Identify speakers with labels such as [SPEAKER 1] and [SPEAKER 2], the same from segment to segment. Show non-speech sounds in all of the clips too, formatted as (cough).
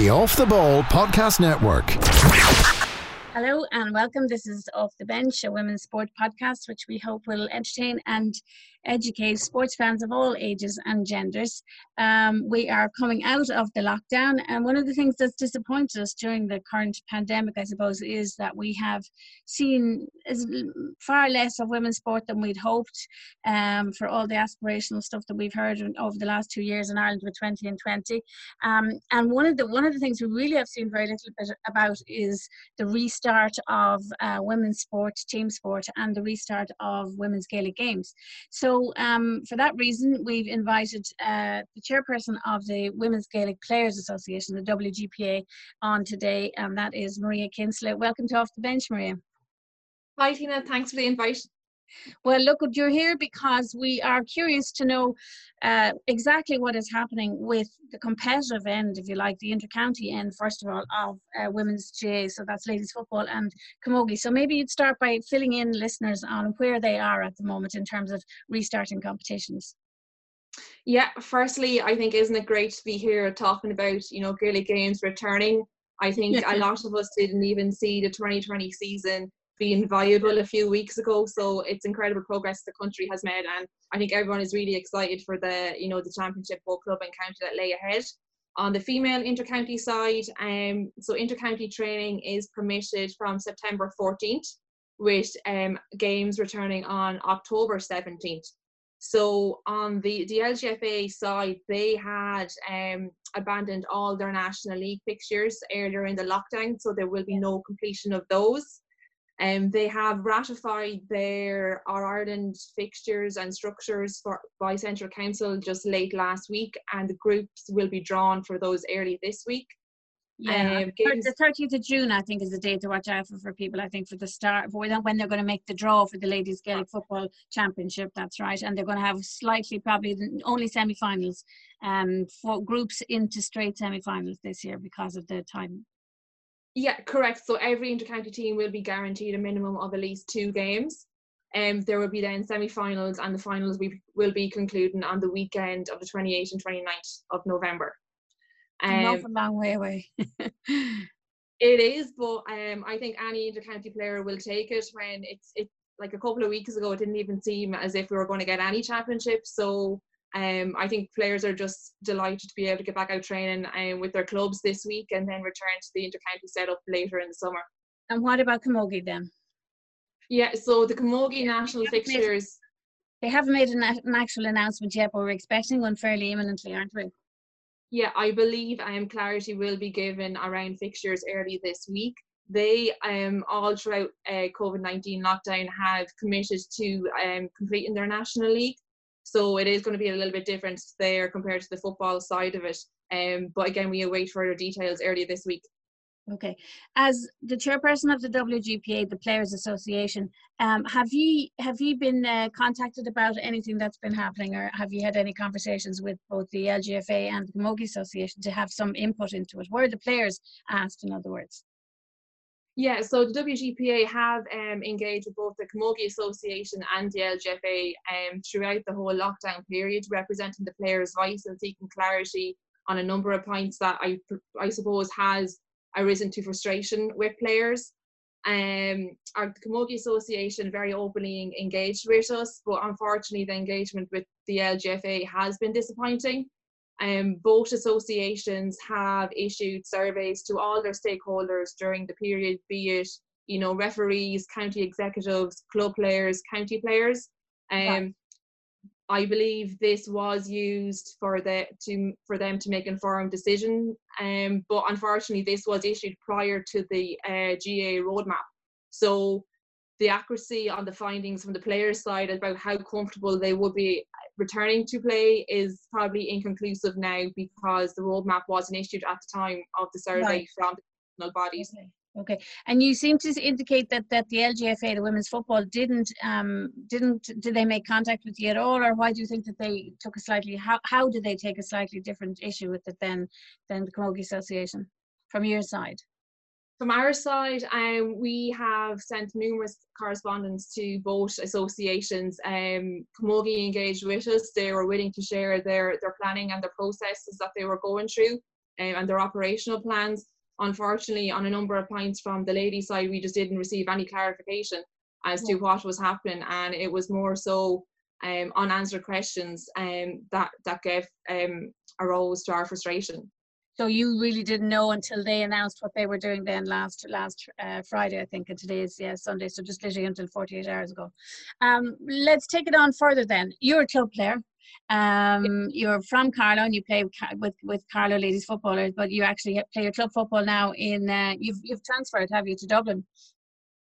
[SPEAKER 1] the Off the Ball Podcast Network.
[SPEAKER 2] Hello and welcome. This is Off the Bench, a women's sport podcast, which we hope will entertain and educate sports fans of all ages and genders. Um, we are coming out of the lockdown, and one of the things that's disappointed us during the current pandemic, I suppose, is that we have seen far less of women's sport than we'd hoped um, for all the aspirational stuff that we've heard over the last two years in Ireland with 20 and 20. Um, and one of the one of the things we really have seen very little bit about is the restart of uh, women's sport, team sport, and the restart of women's Gaelic games. So so um, for that reason, we've invited uh, the chairperson of the Women's Gaelic Players Association, the WGPA, on today, and that is Maria Kinsella. Welcome to Off the Bench, Maria.
[SPEAKER 3] Hi, Tina. Thanks for the invite.
[SPEAKER 2] Well, look, you're here because we are curious to know uh, exactly what is happening with the competitive end, if you like, the intercounty end, first of all, of uh, women's GAA. So that's ladies football and camogie. So maybe you'd start by filling in listeners on where they are at the moment in terms of restarting competitions.
[SPEAKER 3] Yeah, firstly, I think isn't it great to be here talking about you know Gaelic games returning. I think yeah. a lot of us didn't even see the 2020 season being viable a few weeks ago. So it's incredible progress the country has made, and I think everyone is really excited for the you know the championship both club and county that lay ahead. On the female intercounty side, um, so intercounty training is permitted from September 14th, with um, games returning on October 17th. So on the, the LGFA side, they had um, abandoned all their National League fixtures earlier in the lockdown, so there will be no completion of those. Um, they have ratified their All Ireland fixtures and structures for by Central Council just late last week, and the groups will be drawn for those early this week.
[SPEAKER 2] Yeah, um, the 30th of June, I think, is the day to watch out for for people. I think for the start, for when they're going to make the draw for the Ladies Gaelic Football Championship. That's right, and they're going to have slightly, probably only semi-finals, um, for groups into straight semi-finals this year because of the time
[SPEAKER 3] yeah, correct. So every intercounty team will be guaranteed a minimum of at least two games. Um, there will be then semi-finals and the finals we will be concluding on the weekend of the 28th and 29th of November.
[SPEAKER 2] Um, Not a long way away. (laughs)
[SPEAKER 3] it is, but um, I think any intercounty player will take it when it's it like a couple of weeks ago. It didn't even seem as if we were going to get any championship. So um, I think players are just delighted to be able to get back out training um, with their clubs this week and then return to the intercounty setup later in the summer.
[SPEAKER 2] And what about Camogie then?
[SPEAKER 3] Yeah, so the Camogie national fixtures.
[SPEAKER 2] Made, they haven't made an, an, actual announcement yet, but we're expecting one fairly imminently, aren't we?
[SPEAKER 3] Yeah, I believe um, clarity will be given around fixtures early this week. They um, all throughout uh, COVID 19 lockdown have committed to um, completing their national league. So it is going to be a little bit different there compared to the football side of it. Um, but again, we await further details earlier this week.
[SPEAKER 2] Okay. As the chairperson of the WGPA, the Players Association, um, have you have you been uh, contacted about anything that's been happening, or have you had any conversations with both the LGFA and the Camogie Association to have some input into it? Were the players asked, in other words?
[SPEAKER 3] Yeah, so the WGPA have um, engaged with both the Camogie Association and the LGFA um, throughout the whole lockdown period, representing the players' voice and seeking clarity on a number of points that I, I suppose has arisen to frustration with players. Um, our Camogie Association very openly engaged with us, but unfortunately the engagement with the LGFA has been disappointing. Um, both associations have issued surveys to all their stakeholders during the period, be it you know referees, county executives, club players, county players. Um, I believe this was used for the to for them to make informed decision. Um, but unfortunately, this was issued prior to the uh, GAA roadmap. So the accuracy on the findings from the players' side about how comfortable they would be returning to play is probably inconclusive now because the roadmap wasn't issued at the time of the survey right. from the national bodies.
[SPEAKER 2] Okay. Okay, and you seem to indicate that that the LGFA, the women's football, didn't um didn't did they make contact with you at all, or why do you think that they took a slightly how how did they take a slightly different issue with it than than the Camogie Association from your side?
[SPEAKER 3] From our side, um, we have sent numerous correspondence to both associations. Um, Camogie engaged with us. They were willing to share their, their planning and their processes that they were going through. um, and their operational plans. Unfortunately, on a number of points from the ladies' side, we just didn't receive any clarification as to what was happening, and it was more so um, unanswered questions um, that that gave um, arose to our frustration.
[SPEAKER 2] So you really didn't know until they announced what they were doing then last last uh, Friday, I think, and today is yeah Sunday, so just literally until 48 hours ago. Um, let's take it on further then. You're a club player. Um, you're from Carlow and you play with with Carlow ladies footballers, but you actually play your club football now in. Uh, you've you've transferred, have you, to Dublin?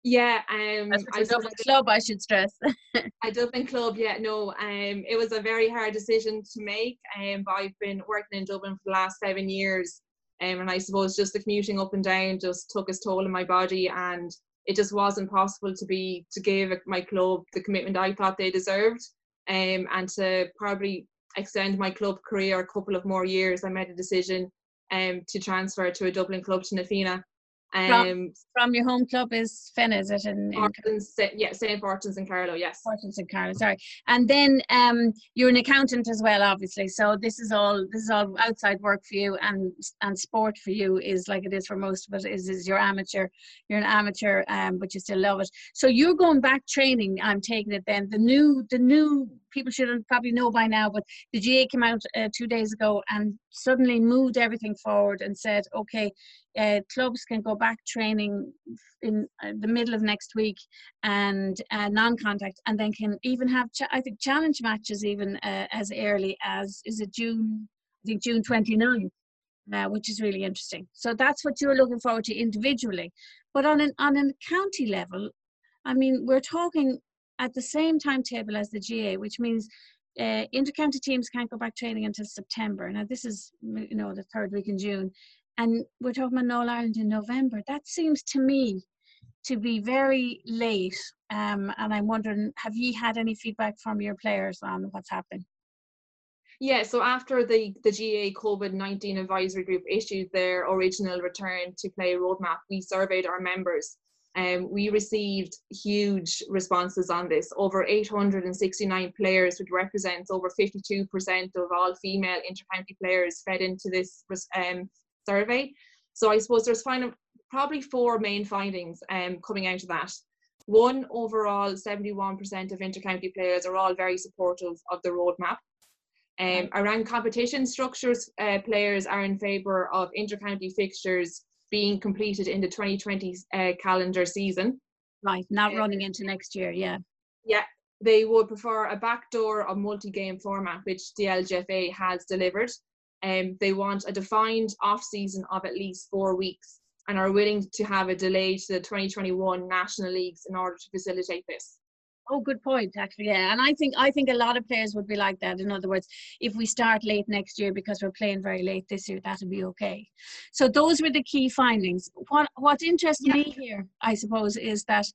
[SPEAKER 3] Yeah, um,
[SPEAKER 2] I Dublin club. I should stress. (laughs)
[SPEAKER 3] I Dublin club. Yeah, no. Um, it was a very hard decision to make. Um, but I've been working in Dublin for the last seven years. Um, and I suppose just the commuting up and down just took its toll on my body, and it just wasn't possible to be to give my club the commitment I thought they deserved um, and to probably extend my club career a couple of more years, I made a decision um, to transfer to a Dublin club to Na Fianna.
[SPEAKER 2] Um, from, from, your home club is Finn, is it? In, in
[SPEAKER 3] yeah, St. Barton's in Carlow, yes.
[SPEAKER 2] Barton's in Carlow, sorry. And then um, you're an accountant as well, obviously. So this is all this is all outside work for you, and and sport for you is like it is for most of it. Is is your amateur? You're an amateur, um, but you still love it. So you're going back training. I'm taking it then. The new the new people should probably know by now, but the GAA came out uh, two days ago and suddenly moved everything forward and said, okay, uh, clubs can go back training in uh, the middle of next week and uh, non-contact, and then can even have ch- I think challenge matches even uh, as early as is it June? I think June 29th. Uh, which is really interesting. So that's what you're looking forward to individually, but on an on a county level, I mean, we're talking at the same timetable as the GAA, which means uh, intercounty teams can't go back training until September. Now this is you know the third week in June, and we're talking about All Ireland in November. That seems to me to be very late. Um, and I'm wondering, have you had any feedback from your players on what's happening?
[SPEAKER 3] Yeah, so after the, the GAA COVID 19 advisory group issued their original return to play roadmap, we surveyed our members. and um, we received huge responses on this. Over 869 players, which represents over 52% of all female intercounty players, fed into this um, survey. So I suppose there's kind of probably four main findings um, coming out of that. One, overall, 71% of intercounty players are all very supportive of the roadmap. Um, around competition structures, uh, players are in favour of intercounty fixtures being completed in the 2020 uh, calendar season.
[SPEAKER 2] Right, not um, running into next year, yeah.
[SPEAKER 3] Yeah, they would prefer a backdoor or multi-game format, which the LGFA has delivered. Um, they want a defined off season of at least four weeks and are willing to have a delay to the 2021 national leagues in order to facilitate this.
[SPEAKER 2] Oh, good point, actually. Yeah, and I think I think a lot of players would be like that. In other words, if we start late next year because we're playing very late this year, that'll be okay. So those were the key findings. What what interests yeah. me here, I suppose, is that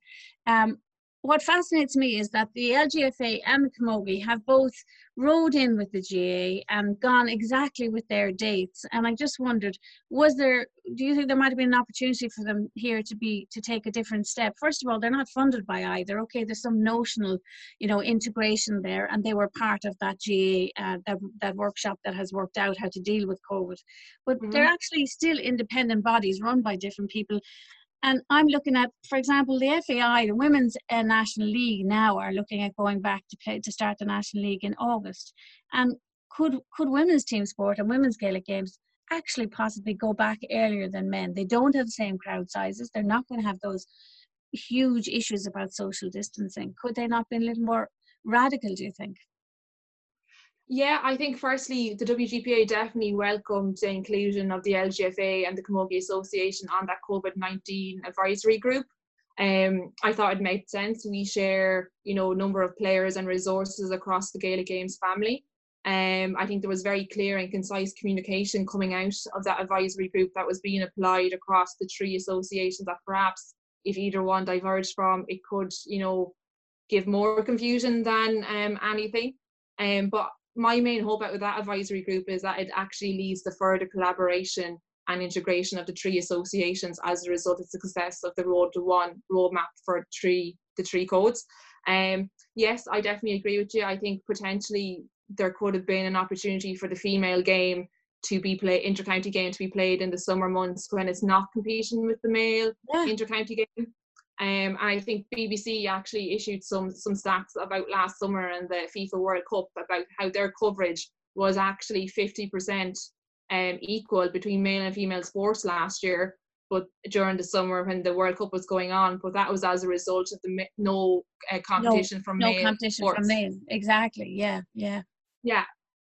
[SPEAKER 2] um, what fascinates me is that the LGFA and the Camogie have both rode in with the GAA and gone exactly with their dates. And I just wondered, was there, do you think there might have been an opportunity for them here to be, to take a different step? First of all, they're not funded by either. Okay, there's some notional, you know, integration there and they were part of that GAA, uh, that, that workshop that has worked out how to deal with COVID. But mm-hmm. they're actually still independent bodies run by different people and I'm looking at, for example, the FAI, the Women's uh, National League now are looking at going back to play to start the National League in August. And could could women's team sport and women's Gaelic games actually possibly go back earlier than men? They don't have the same crowd sizes. They're not going to have those huge issues about social distancing. Could they not be a little more radical? Do you think?
[SPEAKER 3] Yeah, I think firstly, the WGPA definitely welcomed the inclusion of the LGFA and the Camogie Association on that COVID 19 advisory group. Um, I thought it made sense. We share, you know, number of players and resources across the Gaelic Games family. Um, I think there was very clear and concise communication coming out of that advisory group that was being applied across the three associations that perhaps if either one diverged from, it could, you know, give more confusion than um, anything. Um, but my main hope out of that advisory group is that it actually leads to further collaboration and integration of the three associations as a result of the success of the Road to One roadmap for three the three codes. Um, yes, I definitely agree with you. I think potentially there could have been an opportunity for the female game to be play inter-county game to be played in the summer months when it's not competing with the male yeah. inter-county game. Um, I think BBC actually issued some some stats about last summer and the FIFA World Cup about how their coverage was actually 50% um, equal between male and female sports last year, but during the summer when the World Cup was going on. But that was as a result of the no uh, competition
[SPEAKER 2] no,
[SPEAKER 3] from
[SPEAKER 2] no
[SPEAKER 3] male.
[SPEAKER 2] competition
[SPEAKER 3] sports.
[SPEAKER 2] from male. Exactly. Yeah. Yeah.
[SPEAKER 3] Yeah.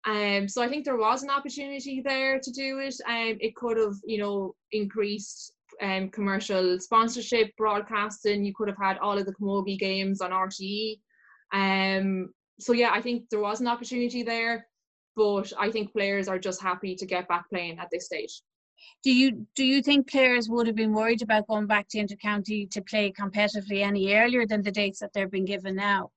[SPEAKER 3] Um, so I think there was an opportunity there to do it. Um, it could have, you know, increased um, commercial sponsorship, broadcasting. You could have had all of the Camogie games on RTE. Um, so yeah, I think there was an opportunity there, but I think players are just happy to get back playing at this stage.
[SPEAKER 2] Do you do you think players would have been worried about going back to intercounty to play competitively any earlier than the dates that they're being given now?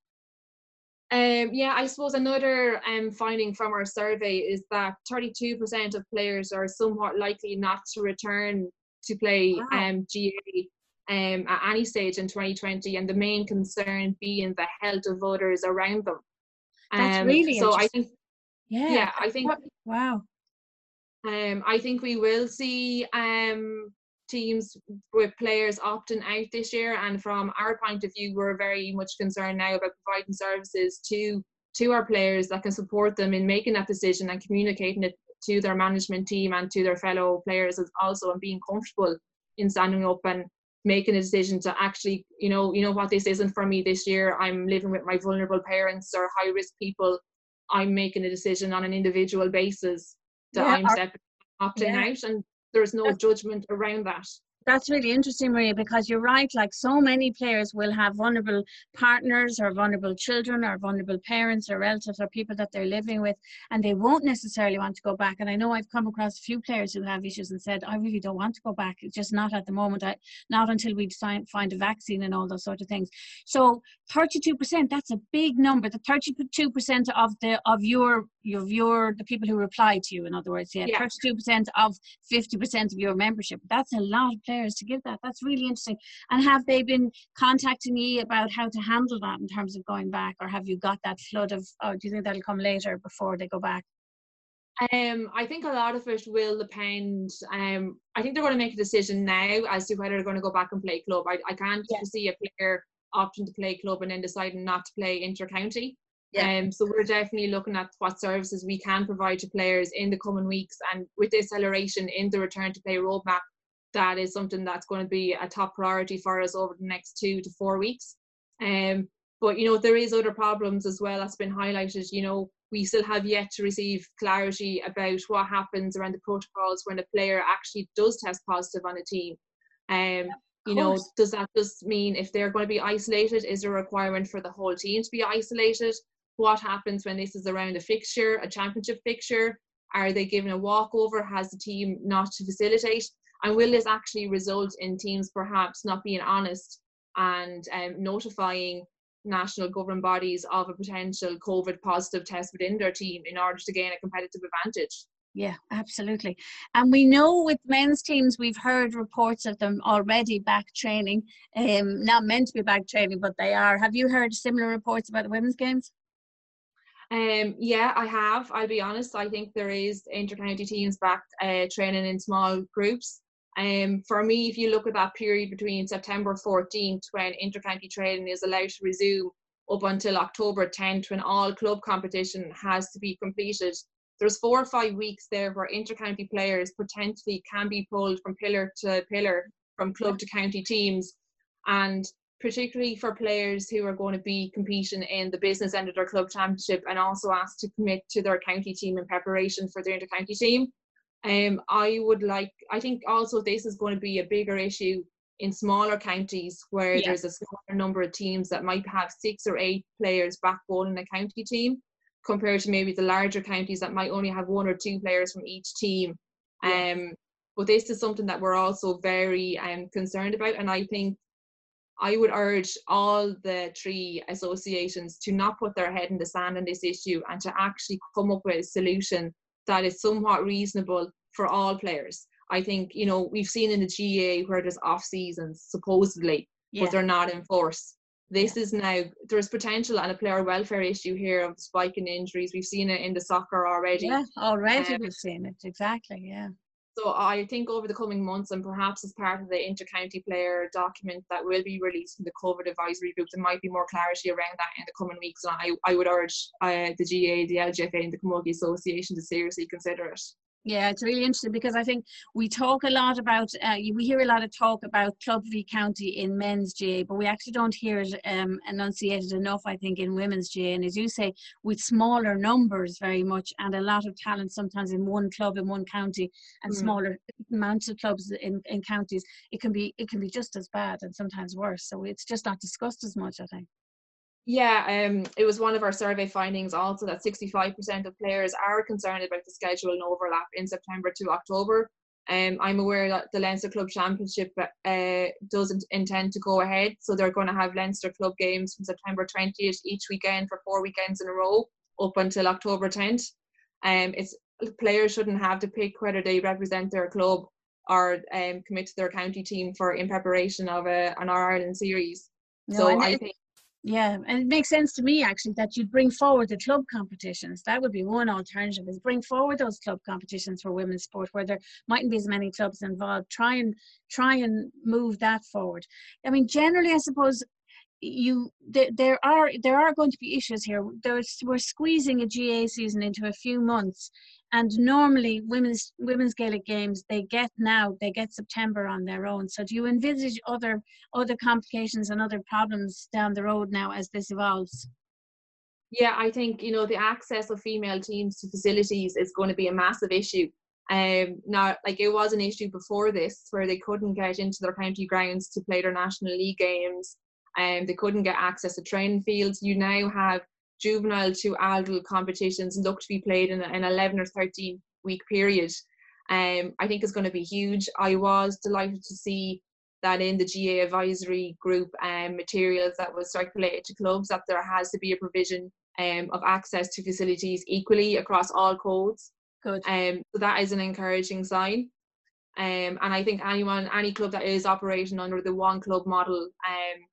[SPEAKER 3] Um, yeah, I suppose another um, finding from our survey is that 32% of players are somewhat likely not to return to play wow. um, GAA um, at any stage in 2020, and the main concern being the health of others around them.
[SPEAKER 2] That's um, really so.
[SPEAKER 3] I think,
[SPEAKER 2] yeah,
[SPEAKER 3] yeah, I think,
[SPEAKER 2] wow.
[SPEAKER 3] Um, I think we will see um teams with players opting out this year. And from our point of view, we're very much concerned now about providing services to to our players that can support them in making that decision and communicating it to their management team and to their fellow players as also and being comfortable in standing up and making a decision to actually you know you know what this isn't for me this year. I'm living with my vulnerable parents or high risk people. I'm making a decision on an individual basis that yeah, i'm stepping opting yeah. out and there's no judgment around that
[SPEAKER 2] that's really interesting, Maria, because you're right. Like so many players will have vulnerable partners or vulnerable children or vulnerable parents or relatives or people that they're living with, and they won't necessarily want to go back. And I know I've come across a few players who have issues and said, I really don't want to go back. It's just not at the moment. I, not until we find a vaccine and all those sort of things. So 32%, that's a big number. The 32% of the of your your your the people who reply to you, in other words, yeah, yeah. 32% of 50% of your membership. That's a lot of players to give that. That's really interesting. And have they been contacting you about how to handle that in terms of going back, or have you got that flood of? Or do you think that'll come later before they go back?
[SPEAKER 3] Um, I think a lot of it will depend. Um, I think they're going to make a decision now as to whether they're going to go back and play club. I, I can't yeah. see a player opting to play club and then deciding not to play inter-county. Yeah. Um, so we're definitely looking at what services we can provide to players in the coming weeks, and with the acceleration in the return to play roadmap, that is something that's going to be a top priority for us over the next two to four weeks. Um, but you know there is other problems as well that's been highlighted. You know we still have yet to receive clarity about what happens around the protocols when a player actually does test positive on a team. Um, you know, does that just mean if they're going to be isolated, is there a requirement for the whole team to be isolated? What happens when this is around a fixture, a championship fixture? Are they given a walkover? Has the team not to facilitate? And will this actually result in teams perhaps not being honest and um, notifying national governing bodies of a potential COVID positive test within their team in order to gain a competitive advantage?
[SPEAKER 2] Yeah, absolutely. And we know with men's teams, we've heard reports of them already back training. Um, not meant to be back training, but they are. Have you heard similar reports about the women's games?
[SPEAKER 3] Um, yeah, I have. I'll be honest. I think there is intercounty teams back uh, training in small groups. Um, for me, if you look at that period between September 14th, when intercounty training is allowed to resume, up until October 10th, when all club competition has to be completed, there's four or five weeks there where intercounty players potentially can be pulled from pillar to pillar, from club to county teams, and particularly for players who are going to be competing in the business end of their club championship and also asked to commit to their county team in preparation for their intercounty team. Um, I would like, I think also this is going to be a bigger issue in smaller counties where yeah. there's a smaller number of teams that might have six or eight players backbone in a county team compared to maybe the larger counties that might only have one or two players from each team. Yeah. Um, but this is something that we're also very um, concerned about, and I think I would urge all the three associations to not put their head in the sand on this issue and to actually come up with a solution that is somewhat reasonable for all players. I think, you know, we've seen in the GAA where there's off seasons supposedly, yeah. but they're not in force. This is now there's potential and a player welfare issue here of the spike in injuries. We've seen it in the soccer already.
[SPEAKER 2] Yeah, already um, we've seen it exactly. Yeah.
[SPEAKER 3] So I think over the coming months and perhaps as part of the inter-county player document that will be released from the COVID advisory group, there might be more clarity around that in the coming weeks. And I, I would urge uh, the GAA, the LGFA and the Camogie Association to seriously consider it.
[SPEAKER 2] Yeah, it's really interesting because I think we talk a lot about, uh, we hear a lot of talk about club v county in men's GAA, but we actually don't hear it um, enunciated enough, I think, in women's GAA. And as you say, with smaller numbers very much and a lot of talent sometimes in one club in one county and mm. smaller amounts of clubs in, in counties, it can be it can be just as bad and sometimes worse. So it's just not discussed as much, I think.
[SPEAKER 3] Yeah, um, it was one of our survey findings also that 65% of players are concerned about the schedule and overlap in September to October. Um, I'm aware that the Leinster Club Championship uh, doesn't intend to go ahead, so they're going to have Leinster Club games from September 20th each weekend for four weekends in a row up until October 10th. Um, it's players shouldn't have to pick whether they represent their club or um, commit to their county team for in preparation of a, an Ireland series. No, so I think
[SPEAKER 2] yeah, and it makes sense to me actually that you'd bring forward the club competitions. That would be one alternative is bring forward those club competitions for women's sport where there mightn't be as many clubs involved. Try and try and move that forward. I mean, generally, I suppose you there, there are there are going to be issues here. There's we're squeezing a GAA season into a few months, and normally women's women's Gaelic games they get now they get September on their own. So do you envisage other other complications and other problems down the road now as this evolves?
[SPEAKER 3] Yeah, I think you know the access of female teams to facilities is going to be a massive issue. Um, now, like it was an issue before this, where they couldn't get into their county grounds to play their national league games, and um, they couldn't get access to training fields. You now have juvenile to adult competitions look to be played in an 11 or 13 week period. Um, I think is going to be huge. I was delighted to see that in the GAA advisory group um, materials that was circulated to clubs that there has to be a provision um, of access to facilities equally across all codes.
[SPEAKER 2] Good.
[SPEAKER 3] Um, so that is an encouraging sign. Um, and I think anyone, any club that is operating under the one club model um,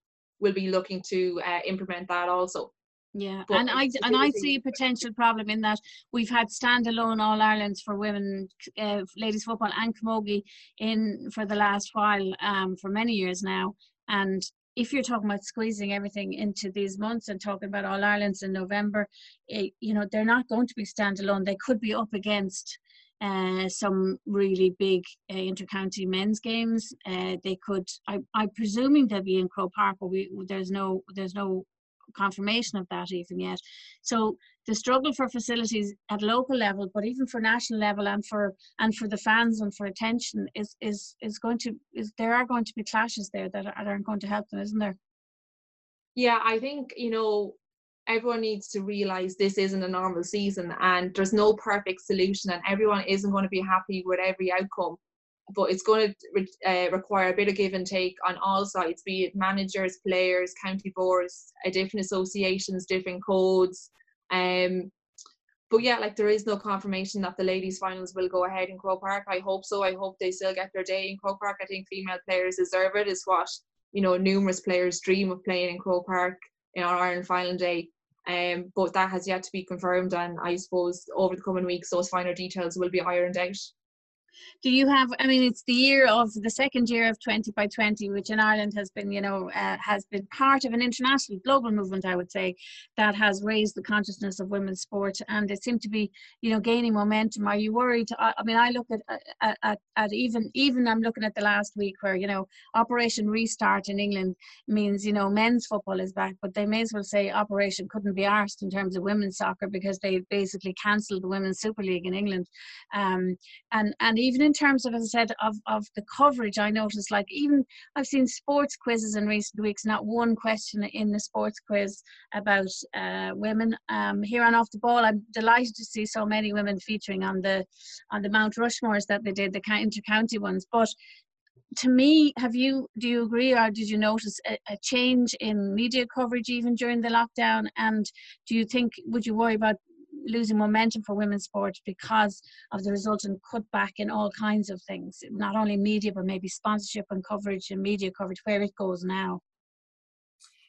[SPEAKER 3] will be looking to uh, implement that also.
[SPEAKER 2] Yeah, but and I and I see a potential problem in that we've had standalone All Irelands for women, uh, ladies football and camogie in for the last while, um, for many years now. And if you're talking about squeezing everything into these months and talking about All Irelands in November, it, eh, you know they're not going to be standalone. They could be up against uh, some really big uh, intercounty men's games. Uh, they could, I, I'm presuming they'll be in Croke Park, but we, there's no, there's no confirmation of that even yet. So the struggle for facilities at local level, but even for national level and for and for the fans and for attention is is is going to is there are going to be clashes there that aren't going to help them, isn't there?
[SPEAKER 3] Yeah, I think you know everyone needs to realize this isn't a normal season and there's no perfect solution and everyone isn't going to be happy with every outcome but it's going to uh, require a bit of give and take on all sides, be it managers, players, county boards, uh, different associations, different codes. Um, but yeah, like there is no confirmation that the ladies' finals will go ahead in Croke Park. I hope so. I hope they still get their day in Croke Park. I think female players deserve it. Is what you know numerous players dream of playing in Croke Park in All Ireland final day. Um, but that has yet to be confirmed, and I suppose over the coming weeks those finer details will be ironed out
[SPEAKER 2] do you have i mean it's the year of the second year of 20 by 20 which in ireland has been you know uh, has been part of an international global movement i would say that has raised the consciousness of women's sport and it seemed to be you know gaining momentum. Are you worried? I, I mean i look at, at, at, at even even i'm looking at the last week where you know operation restart in england means you know men's football is back but they may as well say operation couldn't be arsed in terms of women's soccer because they basically cancelled the women's super league in england. Um, and and even in terms of, as I said, of, of the coverage, I noticed like even I've seen sports quizzes in recent weeks, not one question in the sports quiz about uh, women. Um, here on Off the Ball, I'm delighted to see so many women featuring on the on the Mount Rushmores that they did, the inter-county ones. But to me, have you do you agree or did you notice a, a, change in media coverage even during the lockdown? And do you think would you worry about losing momentum for women's sport because of the resultant cutback in all kinds of things, not only media, but maybe sponsorship and coverage and media coverage, where it goes now.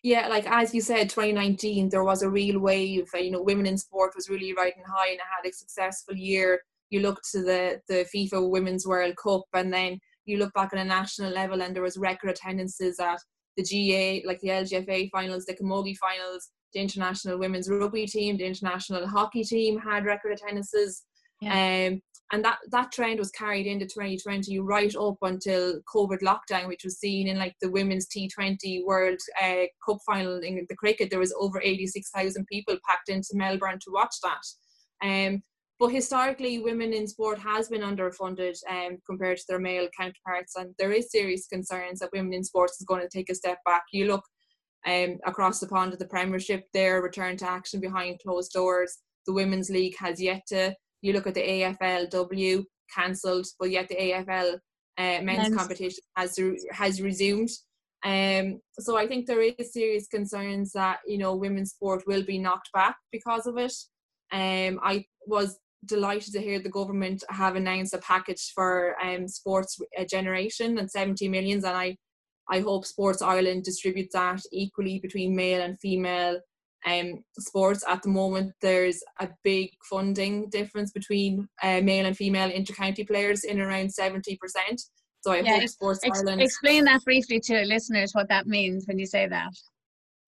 [SPEAKER 3] Yeah, like as you said, 2019 there was a real wave. You know, women in sport was really riding high and had a successful year. You look to the the FIFA Women's World Cup, and then you look back on a national level, and there was record attendances at the GAA, like the LGFA finals, the Camogie finals, the international women's rugby team, the international hockey team had record attendances. Yeah. Um, and that that trend was carried into 2020 right up until COVID lockdown, which was seen in like the women's T20 World uh, Cup final in the cricket. There was over 86,000 people packed into Melbourne to watch that. Um, but historically, women in sport has been underfunded um, compared to their male counterparts, and there is serious concerns that women in sports is going to take a step back. You look um, across the pond at the Premiership, their return to action behind closed doors. The Women's League has yet to. You look at the AFLW cancelled, but yet the AFL uh, men's, men's, competition has has resumed. Um, so I think there is serious concerns that you know women's sport will be knocked back because of it. Um, I was delighted to hear the government have announced a package for um, sports generation and 70 millions and I I hope Sports Ireland distributes that equally between male and female um, sports. At the moment, there's a big funding difference between uh, male and female intercounty players in around 70%. So I yeah, hope Sports
[SPEAKER 2] ex-
[SPEAKER 3] Ireland.
[SPEAKER 2] Explain that briefly to listeners what that means when you say that.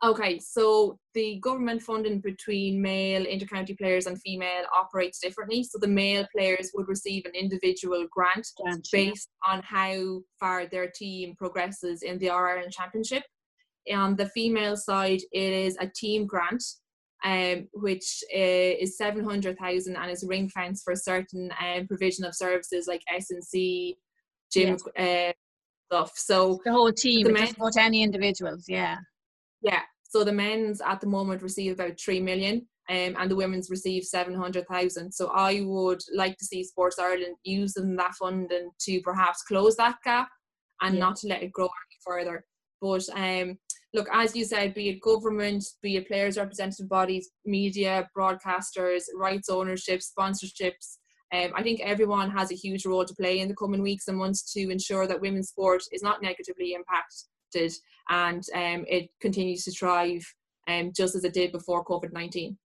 [SPEAKER 3] Okay, so the government funding between male intercounty players and female operates differently. So the male players would receive an individual grant, based on how far their team progresses in the Ireland Championship. On the female side, it is a team grant, um, which uh, is seven hundred thousand and is ring fenced for certain um, provision of services like S and C, gym uh, stuff. So
[SPEAKER 2] the whole team, the men, not any individuals. Yeah.
[SPEAKER 3] Yeah. So the men's at the moment receive about three million, um, and the women's receive seven hundred thousand. So I would like to see Sports Ireland using that funding to perhaps close that gap and yeah. not to let it grow any further. But um, look, as you said, be it government, be it players' representative bodies, media, broadcasters, rights ownership, sponsorships. Um, I think everyone has a huge role to play in the coming weeks and months to ensure that women's sport is not negatively impacted and um, it continues to thrive um, just as it did before COVID 19.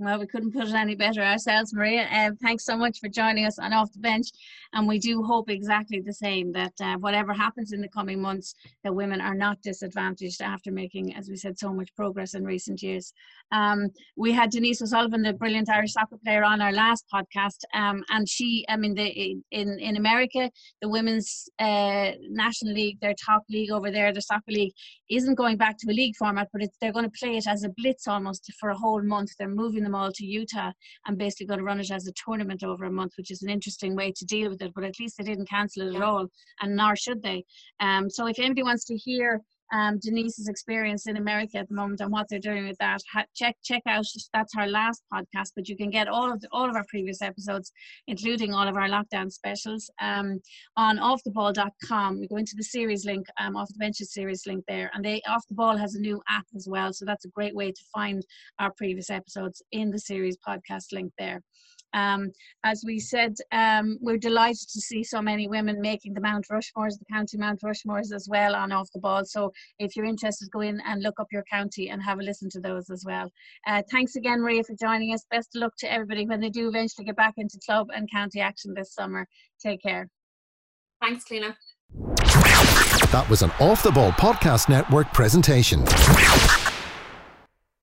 [SPEAKER 2] Well, we couldn't put it any better ourselves, Maria. Uh, thanks so much for joining us on Off the Bench. And we do hope exactly the same that uh, whatever happens in the coming months, that women are not disadvantaged after making, as we said, so much progress in recent years. Um, we had Denise O'Sullivan, the brilliant Irish soccer player, on our last podcast. Um, and she, I mean, the, in, in America, the Women's uh, National League, their top league over there, the soccer league, isn't going back to a league format, but they're going to play it as a blitz almost for a whole month. They're moving them all to Utah and basically going to run it as a tournament over a month, which is an interesting way to deal with it. But at least they didn't cancel it at all, and nor should they. Um, so if anybody wants to hear um, Denise's experience in America at the moment and what they're doing with that. Ha- check check out that's our last podcast, but you can get all of the, all of our previous episodes, including all of our lockdown specials, um, on offtheball.com. We go into the series link, um, off the benches series link there, and they off the ball has a new app as well, so that's a great way to find our previous episodes in the series podcast link there. Um, as we said, um, we're delighted to see so many women making the Mount Rushmores, the county Mount Rushmores as well on off the ball. So if you're interested, go in and look up your county and have a listen to those as well. Uh, thanks again, Maria, for joining us. Best of luck to everybody when they do eventually get back into club and county action this summer. Take care.
[SPEAKER 3] Thanks, Cliona.
[SPEAKER 1] That was an Off the Ball Podcast Network presentation.